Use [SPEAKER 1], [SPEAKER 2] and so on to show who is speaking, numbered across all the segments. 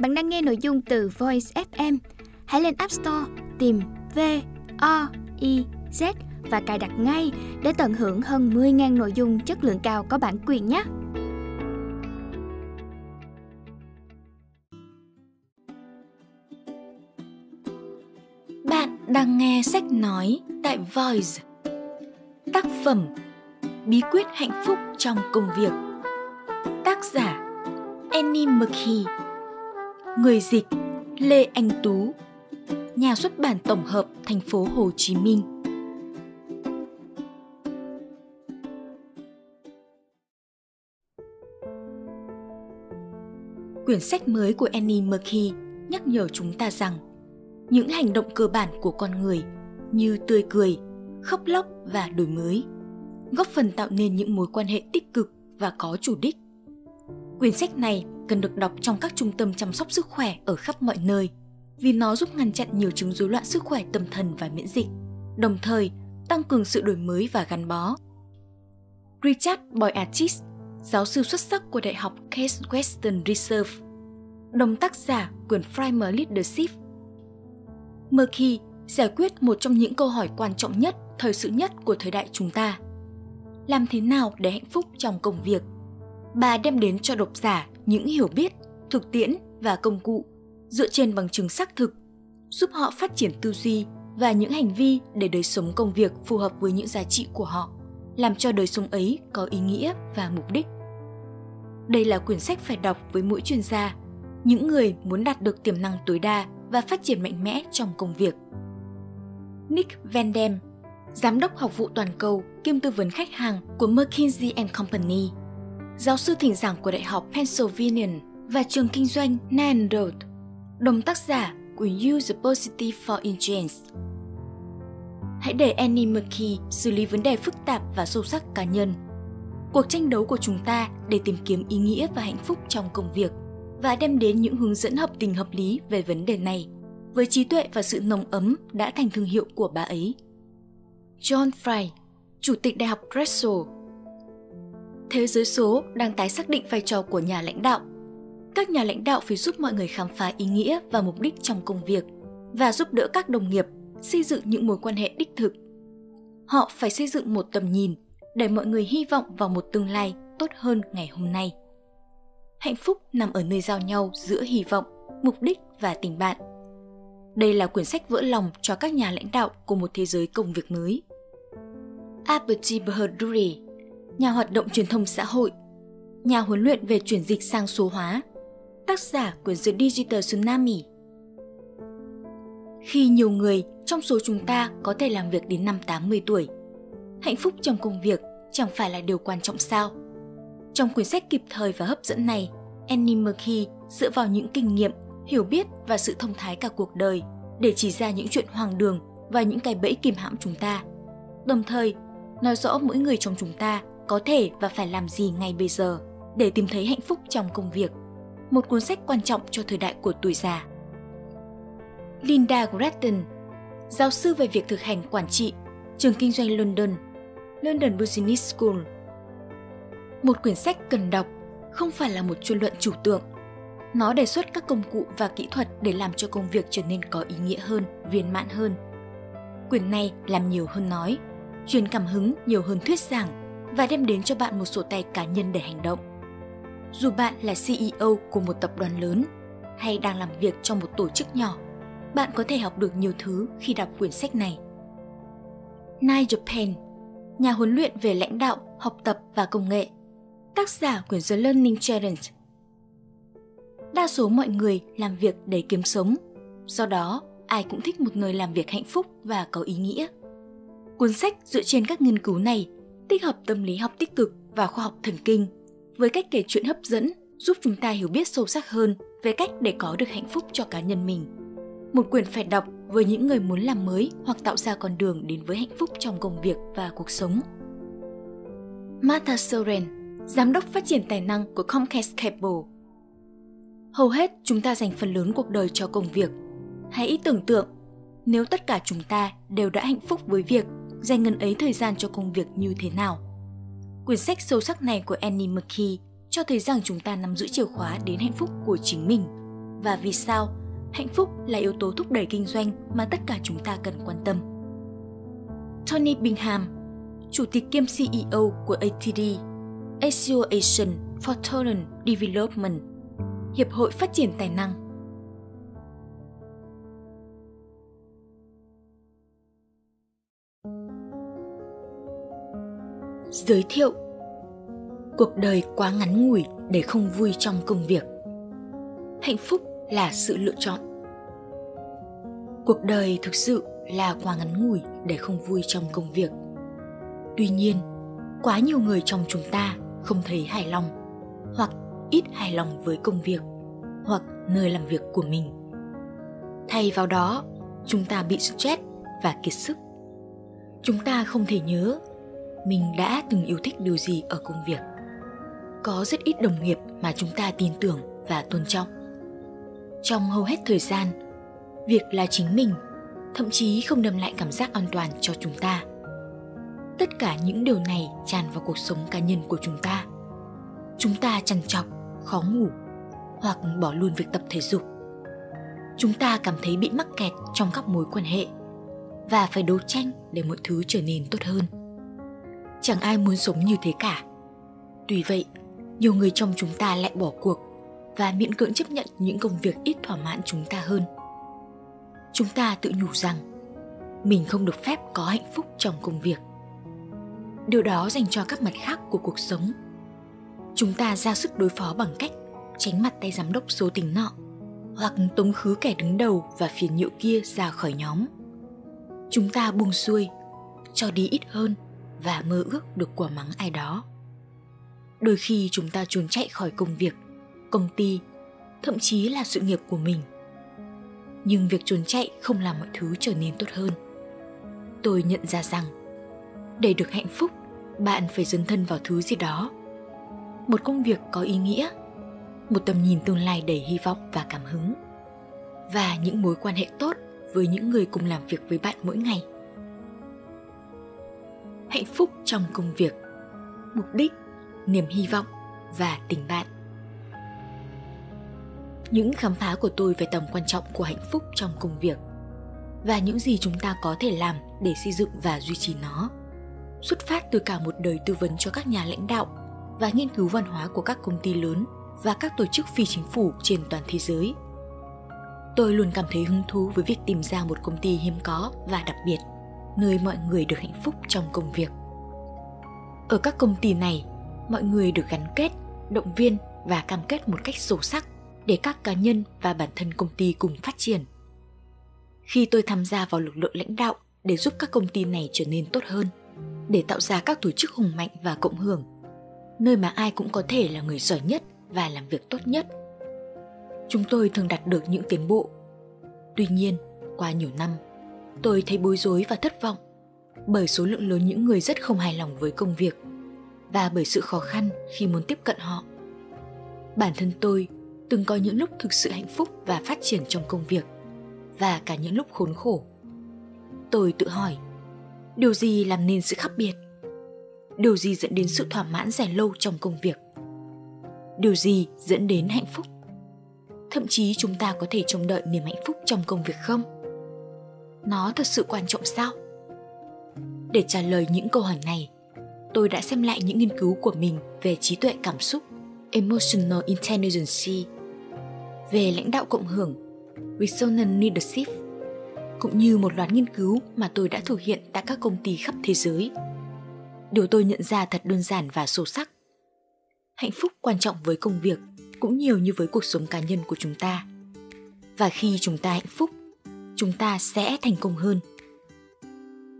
[SPEAKER 1] Bạn đang nghe nội dung từ Voice FM. Hãy lên App Store, tìm V O I Z và cài đặt ngay để tận hưởng hơn 10.000 nội dung chất lượng cao có bản quyền nhé.
[SPEAKER 2] Bạn đang nghe sách nói tại Voice. Tác phẩm Bí quyết hạnh phúc trong công việc. Tác giả Annie McKee. Người dịch Lê Anh Tú. Nhà xuất bản tổng hợp thành phố Hồ Chí Minh. Quyển sách mới của Annie Murphy nhắc nhở chúng ta rằng những hành động cơ bản của con người như tươi cười, khóc lóc và đổi mới góp phần tạo nên những mối quan hệ tích cực và có chủ đích. Quyển sách này cần được đọc trong các trung tâm chăm sóc sức khỏe ở khắp mọi nơi vì nó giúp ngăn chặn nhiều chứng rối loạn sức khỏe tâm thần và miễn dịch, đồng thời tăng cường sự đổi mới và gắn bó. Richard Boyatis, giáo sư xuất sắc của Đại học Case Western Reserve, đồng tác giả quyển Primer Leadership. Murky giải quyết một trong những câu hỏi quan trọng nhất, thời sự nhất của thời đại chúng ta. Làm thế nào để hạnh phúc trong công việc? Bà đem đến cho độc giả những hiểu biết, thực tiễn và công cụ dựa trên bằng chứng xác thực, giúp họ phát triển tư duy và những hành vi để đời sống công việc phù hợp với những giá trị của họ, làm cho đời sống ấy có ý nghĩa và mục đích. Đây là quyển sách phải đọc với mỗi chuyên gia, những người muốn đạt được tiềm năng tối đa và phát triển mạnh mẽ trong công việc. Nick Van Dam, giám đốc học vụ toàn cầu kiêm tư vấn khách hàng của McKinsey Company, giáo sư thỉnh giảng của Đại học Pennsylvania và trường kinh doanh Nandrod, đồng tác giả của Use the Positive for Influence*. Hãy để Annie McKee xử lý vấn đề phức tạp và sâu sắc cá nhân. Cuộc tranh đấu của chúng ta để tìm kiếm ý nghĩa và hạnh phúc trong công việc và đem đến những hướng dẫn hợp tình hợp lý về vấn đề này với trí tuệ và sự nồng ấm đã thành thương hiệu của bà ấy. John Fry, Chủ tịch Đại học Drexel Thế giới số đang tái xác định vai trò của nhà lãnh đạo. Các nhà lãnh đạo phải giúp mọi người khám phá ý nghĩa và mục đích trong công việc và giúp đỡ các đồng nghiệp xây dựng những mối quan hệ đích thực. Họ phải xây dựng một tầm nhìn để mọi người hy vọng vào một tương lai tốt hơn ngày hôm nay. Hạnh phúc nằm ở nơi giao nhau giữa hy vọng, mục đích và tình bạn. Đây là quyển sách vỡ lòng cho các nhà lãnh đạo của một thế giới công việc mới. Abhijit Bahaduri nhà hoạt động truyền thông xã hội, nhà huấn luyện về chuyển dịch sang số hóa, tác giả của The Digital Tsunami. Khi nhiều người trong số chúng ta có thể làm việc đến năm 80 tuổi, hạnh phúc trong công việc chẳng phải là điều quan trọng sao? Trong quyển sách kịp thời và hấp dẫn này, Annie McKee dựa vào những kinh nghiệm, hiểu biết và sự thông thái cả cuộc đời để chỉ ra những chuyện hoang đường và những cái bẫy kìm hãm chúng ta. Đồng thời, nói rõ mỗi người trong chúng ta có thể và phải làm gì ngay bây giờ để tìm thấy hạnh phúc trong công việc. Một cuốn sách quan trọng cho thời đại của tuổi già. Linda Grattan, giáo sư về việc thực hành quản trị, trường kinh doanh London, London Business School. Một quyển sách cần đọc không phải là một chuyên luận chủ tượng. Nó đề xuất các công cụ và kỹ thuật để làm cho công việc trở nên có ý nghĩa hơn, viên mãn hơn. Quyển này làm nhiều hơn nói, truyền cảm hứng nhiều hơn thuyết giảng và đem đến cho bạn một sổ tay cá nhân để hành động. Dù bạn là CEO của một tập đoàn lớn hay đang làm việc trong một tổ chức nhỏ, bạn có thể học được nhiều thứ khi đọc quyển sách này. Nigel Penn, nhà huấn luyện về lãnh đạo, học tập và công nghệ, tác giả quyển The Learning Challenge. Đa số mọi người làm việc để kiếm sống, do đó ai cũng thích một nơi làm việc hạnh phúc và có ý nghĩa. Cuốn sách dựa trên các nghiên cứu này tích hợp tâm lý học tích cực và khoa học thần kinh với cách kể chuyện hấp dẫn giúp chúng ta hiểu biết sâu sắc hơn về cách để có được hạnh phúc cho cá nhân mình. Một quyển phải đọc với những người muốn làm mới hoặc tạo ra con đường đến với hạnh phúc trong công việc và cuộc sống. Martha Soren, giám đốc phát triển tài năng của Comcast Cable. Hầu hết chúng ta dành phần lớn cuộc đời cho công việc. Hãy tưởng tượng nếu tất cả chúng ta đều đã hạnh phúc với việc dành ngần ấy thời gian cho công việc như thế nào. Quyển sách sâu sắc này của Annie McKee cho thấy rằng chúng ta nắm giữ chìa khóa đến hạnh phúc của chính mình. và vì sao hạnh phúc là yếu tố thúc đẩy kinh doanh mà tất cả chúng ta cần quan tâm. Tony Bingham, chủ tịch kiêm CEO của ATD, Association for Talent Development, Hiệp hội Phát triển Tài năng. Giới thiệu Cuộc đời quá ngắn ngủi để không vui trong công việc. Hạnh phúc là sự lựa chọn. Cuộc đời thực sự là quá ngắn ngủi để không vui trong công việc. Tuy nhiên, quá nhiều người trong chúng ta không thấy hài lòng hoặc ít hài lòng với công việc hoặc nơi làm việc của mình. Thay vào đó, chúng ta bị stress và kiệt sức. Chúng ta không thể nhớ mình đã từng yêu thích điều gì ở công việc. Có rất ít đồng nghiệp mà chúng ta tin tưởng và tôn trọng. Trong hầu hết thời gian, việc là chính mình thậm chí không đem lại cảm giác an toàn cho chúng ta. Tất cả những điều này tràn vào cuộc sống cá nhân của chúng ta. Chúng ta trằn trọc, khó ngủ hoặc bỏ luôn việc tập thể dục. Chúng ta cảm thấy bị mắc kẹt trong các mối quan hệ và phải đấu tranh để mọi thứ trở nên tốt hơn. Chẳng ai muốn sống như thế cả. Tuy vậy, nhiều người trong chúng ta lại bỏ cuộc và miễn cưỡng chấp nhận những công việc ít thỏa mãn chúng ta hơn. Chúng ta tự nhủ rằng mình không được phép có hạnh phúc trong công việc. Điều đó dành cho các mặt khác của cuộc sống. Chúng ta ra sức đối phó bằng cách tránh mặt tay giám đốc số tình nọ hoặc tống khứ kẻ đứng đầu và phiền nhiễu kia ra khỏi nhóm. Chúng ta buông xuôi, cho đi ít hơn và mơ ước được quả mắng ai đó. Đôi khi chúng ta trốn chạy khỏi công việc, công ty, thậm chí là sự nghiệp của mình. Nhưng việc trốn chạy không làm mọi thứ trở nên tốt hơn. Tôi nhận ra rằng, để được hạnh phúc, bạn phải dấn thân vào thứ gì đó. Một công việc có ý nghĩa một tầm nhìn tương lai đầy hy vọng và cảm hứng và những mối quan hệ tốt với những người cùng làm việc với bạn mỗi ngày hạnh phúc trong công việc. Mục đích niềm hy vọng và tình bạn. Những khám phá của tôi về tầm quan trọng của hạnh phúc trong công việc và những gì chúng ta có thể làm để xây dựng và duy trì nó xuất phát từ cả một đời tư vấn cho các nhà lãnh đạo và nghiên cứu văn hóa của các công ty lớn và các tổ chức phi chính phủ trên toàn thế giới. Tôi luôn cảm thấy hứng thú với việc tìm ra một công ty hiếm có và đặc biệt, nơi mọi người được hạnh phúc trong công việc. Ở các công ty này, mọi người được gắn kết, động viên và cam kết một cách sâu sắc để các cá nhân và bản thân công ty cùng phát triển. Khi tôi tham gia vào lực lượng lãnh đạo để giúp các công ty này trở nên tốt hơn, để tạo ra các tổ chức hùng mạnh và cộng hưởng, nơi mà ai cũng có thể là người giỏi nhất và làm việc tốt nhất chúng tôi thường đạt được những tiến bộ tuy nhiên qua nhiều năm tôi thấy bối rối và thất vọng bởi số lượng lớn những người rất không hài lòng với công việc và bởi sự khó khăn khi muốn tiếp cận họ. Bản thân tôi từng có những lúc thực sự hạnh phúc và phát triển trong công việc và cả những lúc khốn khổ. Tôi tự hỏi, điều gì làm nên sự khác biệt? Điều gì dẫn đến sự thỏa mãn dài lâu trong công việc? Điều gì dẫn đến hạnh phúc? Thậm chí chúng ta có thể trông đợi niềm hạnh phúc trong công việc không? Nó thật sự quan trọng sao? Để trả lời những câu hỏi này, tôi đã xem lại những nghiên cứu của mình về trí tuệ cảm xúc, emotional intelligence, về lãnh đạo cộng hưởng resonant leadership, cũng như một loạt nghiên cứu mà tôi đã thực hiện tại các công ty khắp thế giới. Điều tôi nhận ra thật đơn giản và sâu sắc. Hạnh phúc quan trọng với công việc cũng nhiều như với cuộc sống cá nhân của chúng ta. Và khi chúng ta hạnh phúc chúng ta sẽ thành công hơn.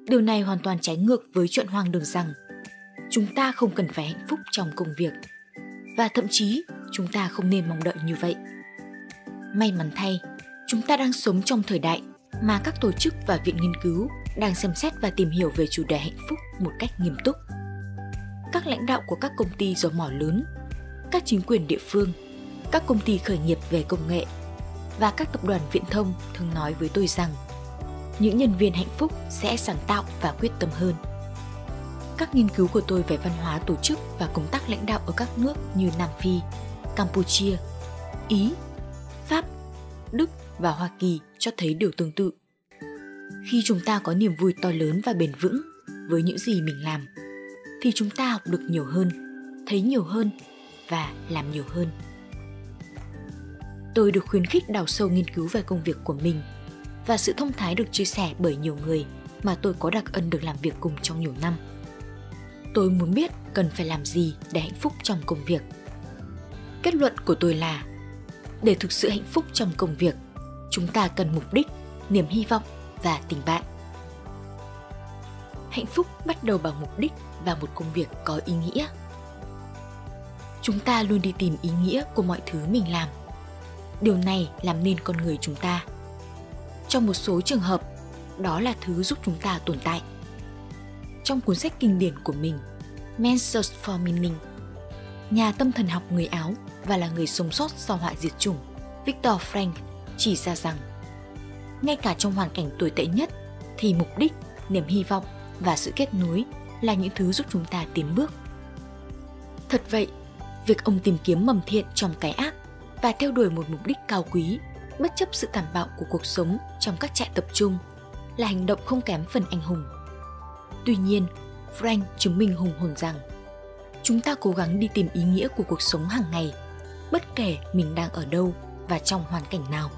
[SPEAKER 2] Điều này hoàn toàn trái ngược với chuyện hoang đường rằng chúng ta không cần phải hạnh phúc trong công việc và thậm chí chúng ta không nên mong đợi như vậy. May mắn thay chúng ta đang sống trong thời đại mà các tổ chức và viện nghiên cứu đang xem xét và tìm hiểu về chủ đề hạnh phúc một cách nghiêm túc. Các lãnh đạo của các công ty dầu mỏ lớn, các chính quyền địa phương, các công ty khởi nghiệp về công nghệ và các tập đoàn viễn thông thường nói với tôi rằng những nhân viên hạnh phúc sẽ sáng tạo và quyết tâm hơn. Các nghiên cứu của tôi về văn hóa tổ chức và công tác lãnh đạo ở các nước như Nam Phi, Campuchia, Ý, Pháp Đức và Hoa Kỳ cho thấy điều tương tự. Khi chúng ta có niềm vui to lớn và bền vững với những gì mình làm, thì chúng ta học được nhiều hơn, thấy nhiều hơn và làm nhiều hơn. Tôi được khuyến khích đào sâu nghiên cứu về công việc của mình và sự thông thái được chia sẻ bởi nhiều người mà tôi có đặc ân được làm việc cùng trong nhiều năm. Tôi muốn biết cần phải làm gì để hạnh phúc trong công việc. Kết luận của tôi là để thực sự hạnh phúc trong công việc, chúng ta cần mục đích, niềm hy vọng và tình bạn. Hạnh phúc bắt đầu bằng mục đích và một công việc có ý nghĩa. Chúng ta luôn đi tìm ý nghĩa của mọi thứ mình làm. Điều này làm nên con người chúng ta. Trong một số trường hợp, đó là thứ giúp chúng ta tồn tại. Trong cuốn sách kinh điển của mình, Man's Search for Meaning, nhà tâm thần học người Áo và là người sống sót sau họa diệt chủng, Victor Frank chỉ ra rằng ngay cả trong hoàn cảnh tồi tệ nhất thì mục đích, niềm hy vọng và sự kết nối là những thứ giúp chúng ta tiến bước. Thật vậy, việc ông tìm kiếm mầm thiện trong cái ác và theo đuổi một mục đích cao quý, bất chấp sự tàn bạo của cuộc sống trong các trại tập trung là hành động không kém phần anh hùng. Tuy nhiên, Frank chứng minh hùng hồn rằng chúng ta cố gắng đi tìm ý nghĩa của cuộc sống hàng ngày, bất kể mình đang ở đâu và trong hoàn cảnh nào.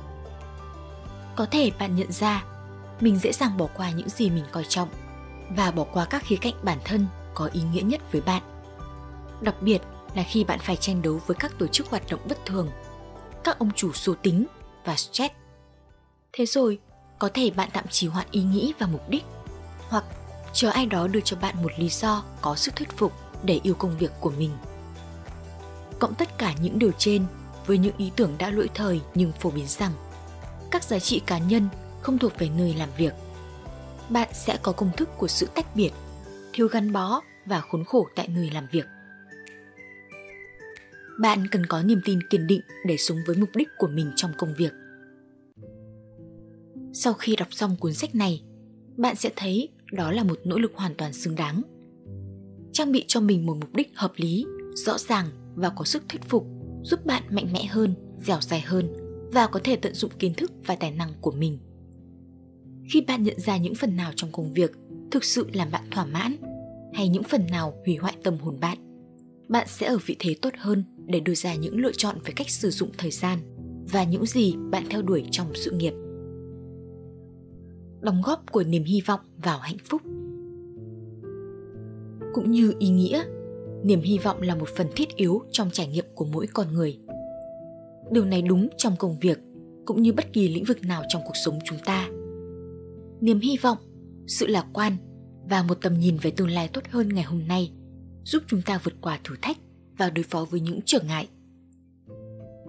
[SPEAKER 2] Có thể bạn nhận ra mình dễ dàng bỏ qua những gì mình coi trọng và bỏ qua các khía cạnh bản thân có ý nghĩa nhất với bạn. Đặc biệt là khi bạn phải tranh đấu với các tổ chức hoạt động bất thường, các ông chủ số tính và stress. Thế rồi, có thể bạn tạm trì hoãn ý nghĩ và mục đích, hoặc chờ ai đó đưa cho bạn một lý do có sức thuyết phục để yêu công việc của mình. Cộng tất cả những điều trên với những ý tưởng đã lỗi thời nhưng phổ biến rằng các giá trị cá nhân không thuộc về nơi làm việc. Bạn sẽ có công thức của sự tách biệt, thiếu gắn bó và khốn khổ tại nơi làm việc. Bạn cần có niềm tin kiên định để sống với mục đích của mình trong công việc. Sau khi đọc xong cuốn sách này, bạn sẽ thấy đó là một nỗ lực hoàn toàn xứng đáng. Trang bị cho mình một mục đích hợp lý, rõ ràng và có sức thuyết phục giúp bạn mạnh mẽ hơn, dẻo dai hơn và có thể tận dụng kiến thức và tài năng của mình. Khi bạn nhận ra những phần nào trong công việc thực sự làm bạn thỏa mãn hay những phần nào hủy hoại tâm hồn bạn, bạn sẽ ở vị thế tốt hơn để đưa ra những lựa chọn về cách sử dụng thời gian và những gì bạn theo đuổi trong sự nghiệp. Đóng góp của niềm hy vọng vào hạnh phúc. Cũng như ý nghĩa, niềm hy vọng là một phần thiết yếu trong trải nghiệm của mỗi con người. Điều này đúng trong công việc, cũng như bất kỳ lĩnh vực nào trong cuộc sống chúng ta. Niềm hy vọng, sự lạc quan và một tầm nhìn về tương lai tốt hơn ngày hôm nay, giúp chúng ta vượt qua thử thách và đối phó với những trở ngại.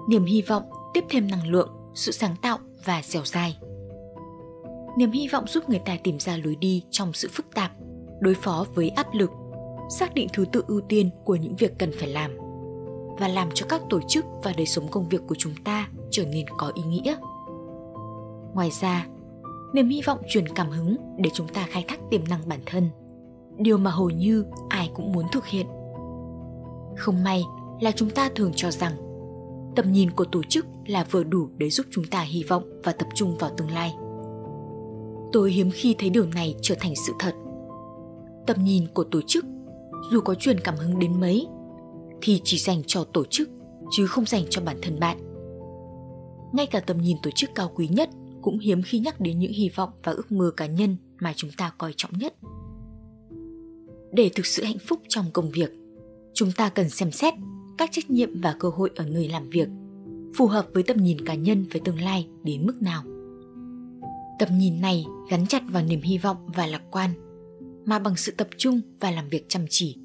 [SPEAKER 2] Niềm hy vọng tiếp thêm năng lượng, sự sáng tạo và dẻo dai. Niềm hy vọng giúp người ta tìm ra lối đi trong sự phức tạp, đối phó với áp lực, xác định thứ tự ưu tiên của những việc cần phải làm, và làm cho các tổ chức và đời sống công việc của chúng ta trở nên có ý nghĩa. Ngoài ra, niềm hy vọng truyền cảm hứng để chúng ta khai thác tiềm năng bản thân, điều mà hầu như ai cũng muốn thực hiện không may là chúng ta thường cho rằng tầm nhìn của tổ chức là vừa đủ để giúp chúng ta hy vọng và tập trung vào tương lai. Tôi hiếm khi thấy điều này trở thành sự thật. Tầm nhìn của tổ chức, dù có truyền cảm hứng đến mấy, thì chỉ dành cho tổ chức, chứ không dành cho bản thân bạn. Ngay cả tầm nhìn tổ chức cao quý nhất cũng hiếm khi nhắc đến những hy vọng và ước mơ cá nhân mà chúng ta coi trọng nhất. Để thực sự hạnh phúc trong công việc chúng ta cần xem xét các trách nhiệm và cơ hội ở nơi làm việc, phù hợp với tầm nhìn cá nhân về tương lai đến mức nào. Tầm nhìn này gắn chặt vào niềm hy vọng và lạc quan, mà bằng sự tập trung và làm việc chăm chỉ,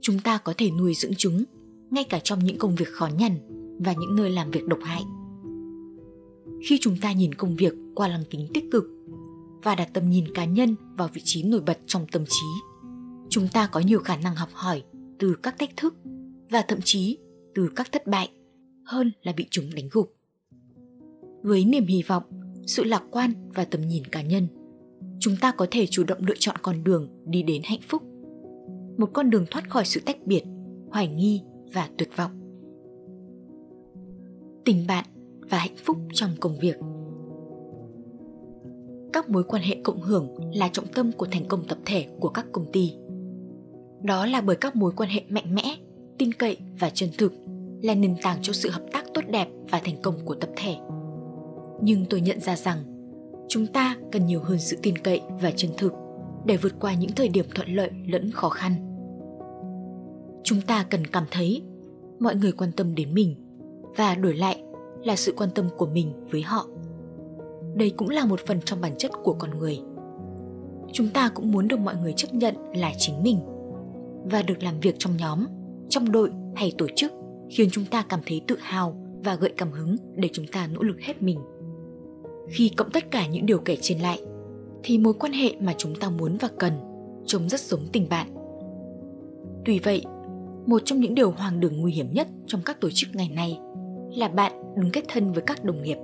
[SPEAKER 2] chúng ta có thể nuôi dưỡng chúng, ngay cả trong những công việc khó nhằn và những nơi làm việc độc hại. Khi chúng ta nhìn công việc qua lăng kính tích cực và đặt tầm nhìn cá nhân vào vị trí nổi bật trong tâm trí, chúng ta có nhiều khả năng học hỏi từ các thách thức và thậm chí từ các thất bại hơn là bị chúng đánh gục. Với niềm hy vọng, sự lạc quan và tầm nhìn cá nhân, chúng ta có thể chủ động lựa chọn con đường đi đến hạnh phúc, một con đường thoát khỏi sự tách biệt, hoài nghi và tuyệt vọng. Tình bạn và hạnh phúc trong công việc. Các mối quan hệ cộng hưởng là trọng tâm của thành công tập thể của các công ty đó là bởi các mối quan hệ mạnh mẽ, tin cậy và chân thực là nền tảng cho sự hợp tác tốt đẹp và thành công của tập thể. Nhưng tôi nhận ra rằng, chúng ta cần nhiều hơn sự tin cậy và chân thực để vượt qua những thời điểm thuận lợi lẫn khó khăn. Chúng ta cần cảm thấy mọi người quan tâm đến mình và đổi lại là sự quan tâm của mình với họ. Đây cũng là một phần trong bản chất của con người. Chúng ta cũng muốn được mọi người chấp nhận là chính mình và được làm việc trong nhóm, trong đội hay tổ chức khiến chúng ta cảm thấy tự hào và gợi cảm hứng để chúng ta nỗ lực hết mình. Khi cộng tất cả những điều kể trên lại, thì mối quan hệ mà chúng ta muốn và cần trông rất giống tình bạn. Tuy vậy, một trong những điều hoàng đường nguy hiểm nhất trong các tổ chức ngày nay là bạn đừng kết thân với các đồng nghiệp.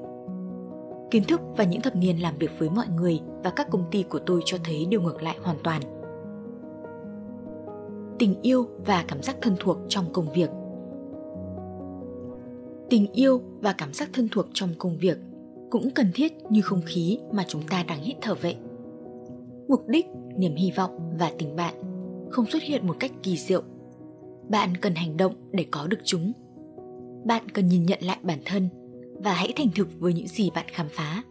[SPEAKER 2] Kiến thức và những thập niên làm việc với mọi người và các công ty của tôi cho thấy điều ngược lại hoàn toàn tình yêu và cảm giác thân thuộc trong công việc. Tình yêu và cảm giác thân thuộc trong công việc cũng cần thiết như không khí mà chúng ta đang hít thở vậy. Mục đích, niềm hy vọng và tình bạn không xuất hiện một cách kỳ diệu. Bạn cần hành động để có được chúng. Bạn cần nhìn nhận lại bản thân và hãy thành thực với những gì bạn khám phá.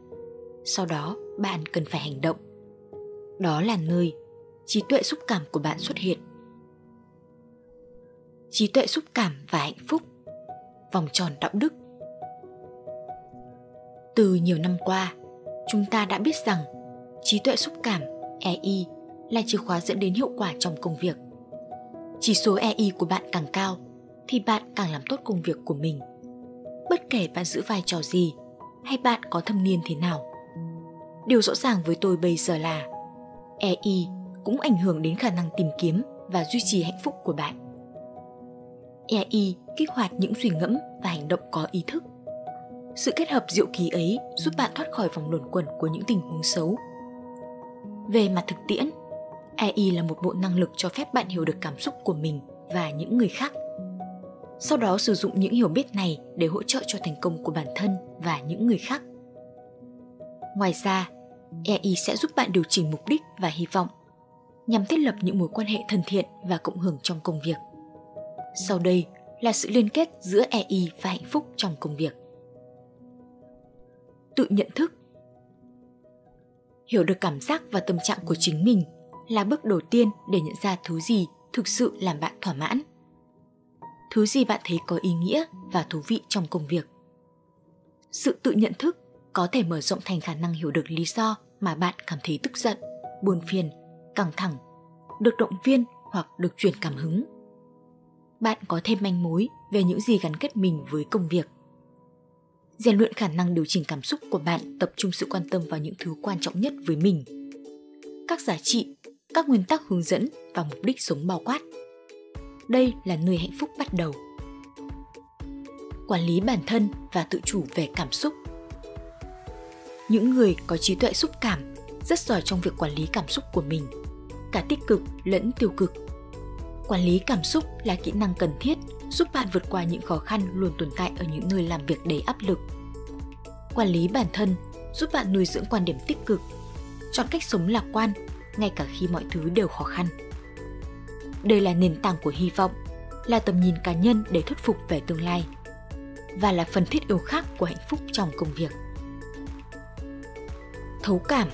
[SPEAKER 2] Sau đó, bạn cần phải hành động. Đó là nơi trí tuệ xúc cảm của bạn xuất hiện trí tuệ xúc cảm và hạnh phúc, vòng tròn đạo đức. Từ nhiều năm qua, chúng ta đã biết rằng trí tuệ xúc cảm ei là chìa khóa dẫn đến hiệu quả trong công việc. Chỉ số ei của bạn càng cao thì bạn càng làm tốt công việc của mình. Bất kể bạn giữ vai trò gì hay bạn có thâm niên thế nào, điều rõ ràng với tôi bây giờ là ei cũng ảnh hưởng đến khả năng tìm kiếm và duy trì hạnh phúc của bạn ei kích hoạt những suy ngẫm và hành động có ý thức. Sự kết hợp diệu kỳ ấy giúp bạn thoát khỏi vòng luẩn quẩn của những tình huống xấu. Về mặt thực tiễn ei là một bộ năng lực cho phép bạn hiểu được cảm xúc của mình và những người khác. Sau đó sử dụng những hiểu biết này để hỗ trợ cho thành công của bản thân và những người khác. Ngoài ra ei sẽ giúp bạn điều chỉnh mục đích và hy vọng nhằm thiết lập những mối quan hệ thân thiện và cộng hưởng trong công việc sau đây là sự liên kết giữa ei và hạnh phúc trong công việc. Tự nhận thức. Hiểu được cảm giác và tâm trạng của chính mình là bước đầu tiên để nhận ra thứ gì thực sự làm bạn thỏa mãn. Thứ gì bạn thấy có ý nghĩa và thú vị trong công việc. Sự tự nhận thức có thể mở rộng thành khả năng hiểu được lý do mà bạn cảm thấy tức giận, buồn phiền, căng thẳng, được động viên hoặc được truyền cảm hứng bạn có thêm manh mối về những gì gắn kết mình với công việc. Rèn luyện khả năng điều chỉnh cảm xúc của bạn, tập trung sự quan tâm vào những thứ quan trọng nhất với mình. Các giá trị, các nguyên tắc hướng dẫn và mục đích sống bao quát. Đây là nơi hạnh phúc bắt đầu. Quản lý bản thân và tự chủ về cảm xúc. Những người có trí tuệ xúc cảm rất giỏi trong việc quản lý cảm xúc của mình, cả tích cực lẫn tiêu cực quản lý cảm xúc là kỹ năng cần thiết, giúp bạn vượt qua những khó khăn luôn tồn tại ở những nơi làm việc đầy áp lực. Quản lý bản thân, giúp bạn nuôi dưỡng quan điểm tích cực, chọn cách sống lạc quan, ngay cả khi mọi thứ đều khó khăn. Đây là nền tảng của hy vọng, là tầm nhìn cá nhân để thuyết phục về tương lai, và là phần thiết yếu khác của hạnh phúc trong công việc. Thấu cảm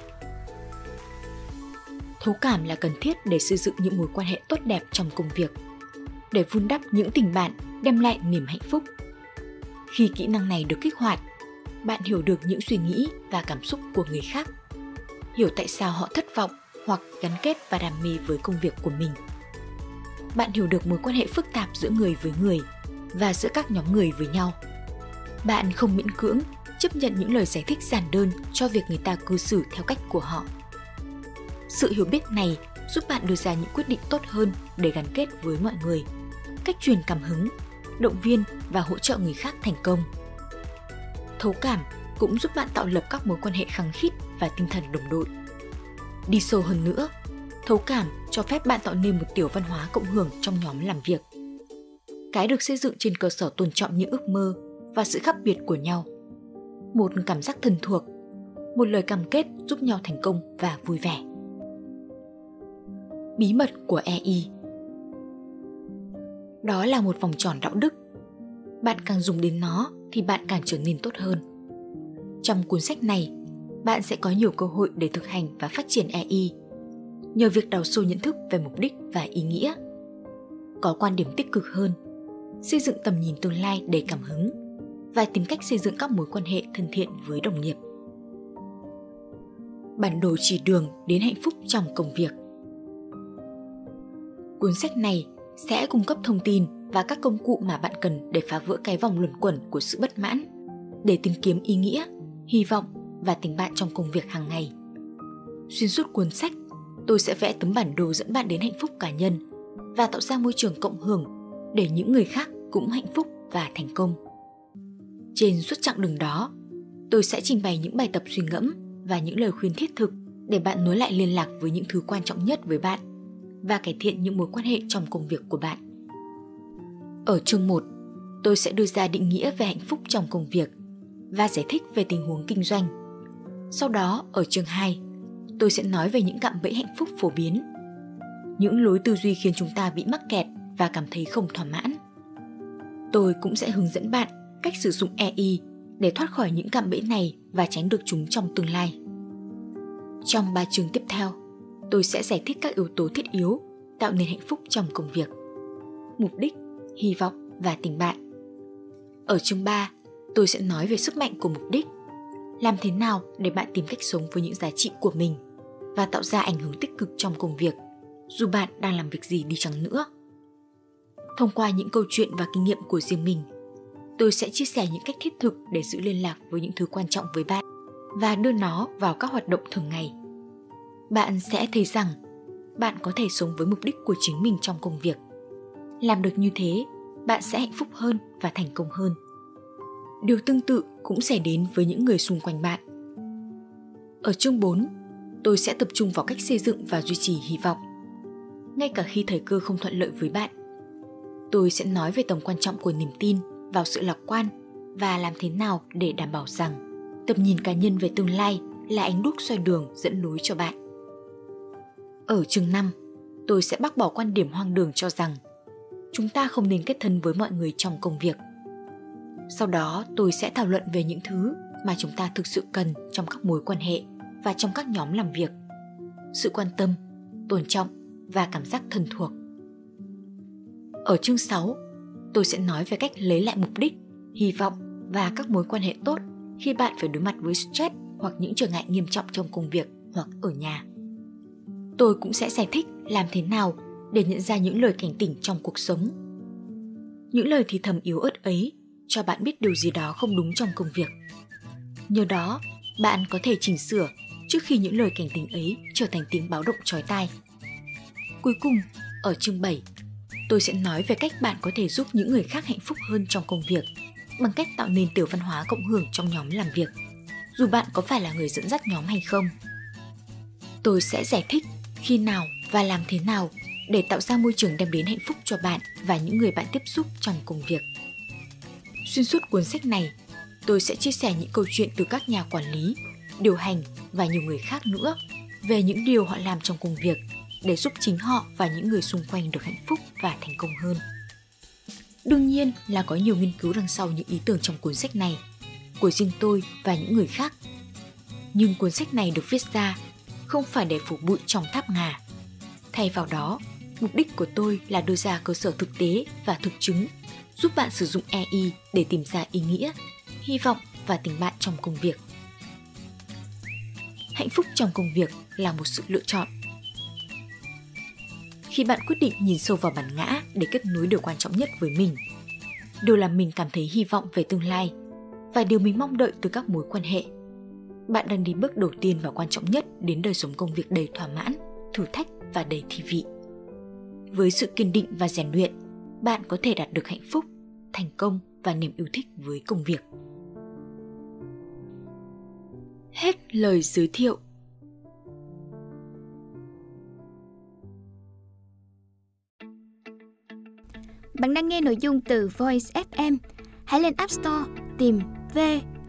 [SPEAKER 2] thấu cảm là cần thiết để xây dựng những mối quan hệ tốt đẹp trong công việc, để vun đắp những tình bạn, đem lại niềm hạnh phúc. Khi kỹ năng này được kích hoạt, bạn hiểu được những suy nghĩ và cảm xúc của người khác, hiểu tại sao họ thất vọng hoặc gắn kết và đam mê với công việc của mình. Bạn hiểu được mối quan hệ phức tạp giữa người với người và giữa các nhóm người với nhau. Bạn không miễn cưỡng chấp nhận những lời giải thích giản đơn cho việc người ta cư xử theo cách của họ sự hiểu biết này giúp bạn đưa ra những quyết định tốt hơn để gắn kết với mọi người. Cách truyền cảm hứng động viên và hỗ trợ người khác thành công. Thấu cảm cũng giúp bạn tạo lập các mối quan hệ khăng khít và tinh thần đồng đội. Đi sâu hơn nữa thấu cảm cho phép bạn tạo nên một tiểu văn hóa cộng hưởng trong nhóm làm việc. Cái được xây dựng trên cơ sở tôn trọng những ước mơ và sự khác biệt của nhau. Một cảm giác thân thuộc, một lời cam kết giúp nhau thành công và vui vẻ. Bí mật của EI Đó là một vòng tròn đạo đức. Bạn càng dùng đến nó thì bạn càng trở nên tốt hơn. Trong cuốn sách này, bạn sẽ có nhiều cơ hội để thực hành và phát triển EI nhờ việc đào sâu nhận thức về mục đích và ý nghĩa. Có quan điểm tích cực hơn, xây dựng tầm nhìn tương lai đầy cảm hứng và tìm cách xây dựng các mối quan hệ thân thiện với đồng nghiệp. Bản đồ chỉ đường đến hạnh phúc trong công việc. Cuốn sách này sẽ cung cấp thông tin và các công cụ mà bạn cần để phá vỡ cái vòng luẩn quẩn của sự bất mãn, để tìm kiếm ý nghĩa, hy vọng và tình bạn trong công việc hàng ngày. Xuyên suốt cuốn sách, tôi sẽ vẽ tấm bản đồ dẫn bạn đến hạnh phúc cá nhân và tạo ra môi trường cộng hưởng để những người khác cũng hạnh phúc và thành công. Trên suốt chặng đường đó, tôi sẽ trình bày những bài tập suy ngẫm và những lời khuyên thiết thực để bạn nối lại liên lạc với những thứ quan trọng nhất với bạn và cải thiện những mối quan hệ trong công việc của bạn. Ở chương 1, tôi sẽ đưa ra định nghĩa về hạnh phúc trong công việc và giải thích về tình huống kinh doanh. Sau đó, ở chương 2, tôi sẽ nói về những cạm bẫy hạnh phúc phổ biến. Những lối tư duy khiến chúng ta bị mắc kẹt và cảm thấy không thỏa mãn. Tôi cũng sẽ hướng dẫn bạn cách sử dụng EI để thoát khỏi những cạm bẫy này và tránh được chúng trong tương lai. Trong ba chương tiếp theo, tôi sẽ giải thích các yếu tố thiết yếu tạo nên hạnh phúc trong công việc. Mục đích, hy vọng và tình bạn. Ở chương 3, tôi sẽ nói về sức mạnh của mục đích. Làm thế nào để bạn tìm cách sống với những giá trị của mình và tạo ra ảnh hưởng tích cực trong công việc, dù bạn đang làm việc gì đi chăng nữa. Thông qua những câu chuyện và kinh nghiệm của riêng mình, tôi sẽ chia sẻ những cách thiết thực để giữ liên lạc với những thứ quan trọng với bạn và đưa nó vào các hoạt động thường ngày. Bạn sẽ thấy rằng bạn có thể sống với mục đích của chính mình trong công việc. Làm được như thế, bạn sẽ hạnh phúc hơn và thành công hơn. Điều tương tự cũng sẽ đến với những người xung quanh bạn. Ở chương 4, tôi sẽ tập trung vào cách xây dựng và duy trì hy vọng. Ngay cả khi thời cơ không thuận lợi với bạn, tôi sẽ nói về tầm quan trọng của niềm tin vào sự lạc quan và làm thế nào để đảm bảo rằng tầm nhìn cá nhân về tương lai là ánh đúc soi đường dẫn lối cho bạn. Ở chương 5, tôi sẽ bác bỏ quan điểm hoang đường cho rằng chúng ta không nên kết thân với mọi người trong công việc. Sau đó tôi sẽ thảo luận về những thứ mà chúng ta thực sự cần trong các mối quan hệ và trong các nhóm làm việc. Sự quan tâm, tôn trọng và cảm giác thân thuộc. Ở chương 6, tôi sẽ nói về cách lấy lại mục đích, hy vọng và các mối quan hệ tốt khi bạn phải đối mặt với stress hoặc những trở ngại nghiêm trọng trong công việc hoặc ở nhà. Tôi cũng sẽ giải thích làm thế nào để nhận ra những lời cảnh tỉnh trong cuộc sống. Những lời thì thầm yếu ớt ấy cho bạn biết điều gì đó không đúng trong công việc. Nhờ đó, bạn có thể chỉnh sửa trước khi những lời cảnh tỉnh ấy trở thành tiếng báo động chói tai. Cuối cùng, ở chương 7, tôi sẽ nói về cách bạn có thể giúp những người khác hạnh phúc hơn trong công việc bằng cách tạo nên tiểu văn hóa cộng hưởng trong nhóm làm việc, dù bạn có phải là người dẫn dắt nhóm hay không. Tôi sẽ giải thích khi nào và làm thế nào để tạo ra môi trường đem đến hạnh phúc cho bạn và những người bạn tiếp xúc trong công việc. Xuyên suốt cuốn sách này, tôi sẽ chia sẻ những câu chuyện từ các nhà quản lý, điều hành và nhiều người khác nữa về những điều họ làm trong công việc để giúp chính họ và những người xung quanh được hạnh phúc và thành công hơn. Đương nhiên là có nhiều nghiên cứu đằng sau những ý tưởng trong cuốn sách này, của riêng tôi và những người khác. Nhưng cuốn sách này được viết ra không phải để phủ bụi trong tháp ngà. Thay vào đó, mục đích của tôi là đưa ra cơ sở thực tế và thực chứng, giúp bạn sử dụng AI để tìm ra ý nghĩa, hy vọng và tình bạn trong công việc. Hạnh phúc trong công việc là một sự lựa chọn khi bạn quyết định nhìn sâu vào bản ngã để kết nối điều quan trọng nhất với mình điều làm mình cảm thấy hy vọng về tương lai và điều mình mong đợi từ các mối quan hệ bạn đang đi bước đầu tiên và quan trọng nhất đến đời sống công việc đầy thỏa mãn, thử thách và đầy thi vị. Với sự kiên định và rèn luyện, bạn có thể đạt được hạnh phúc, thành công và niềm yêu thích với công việc. Hết lời giới thiệu.
[SPEAKER 1] Bạn đang nghe nội dung từ Voice FM. Hãy lên App Store tìm V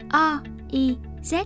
[SPEAKER 1] O I Z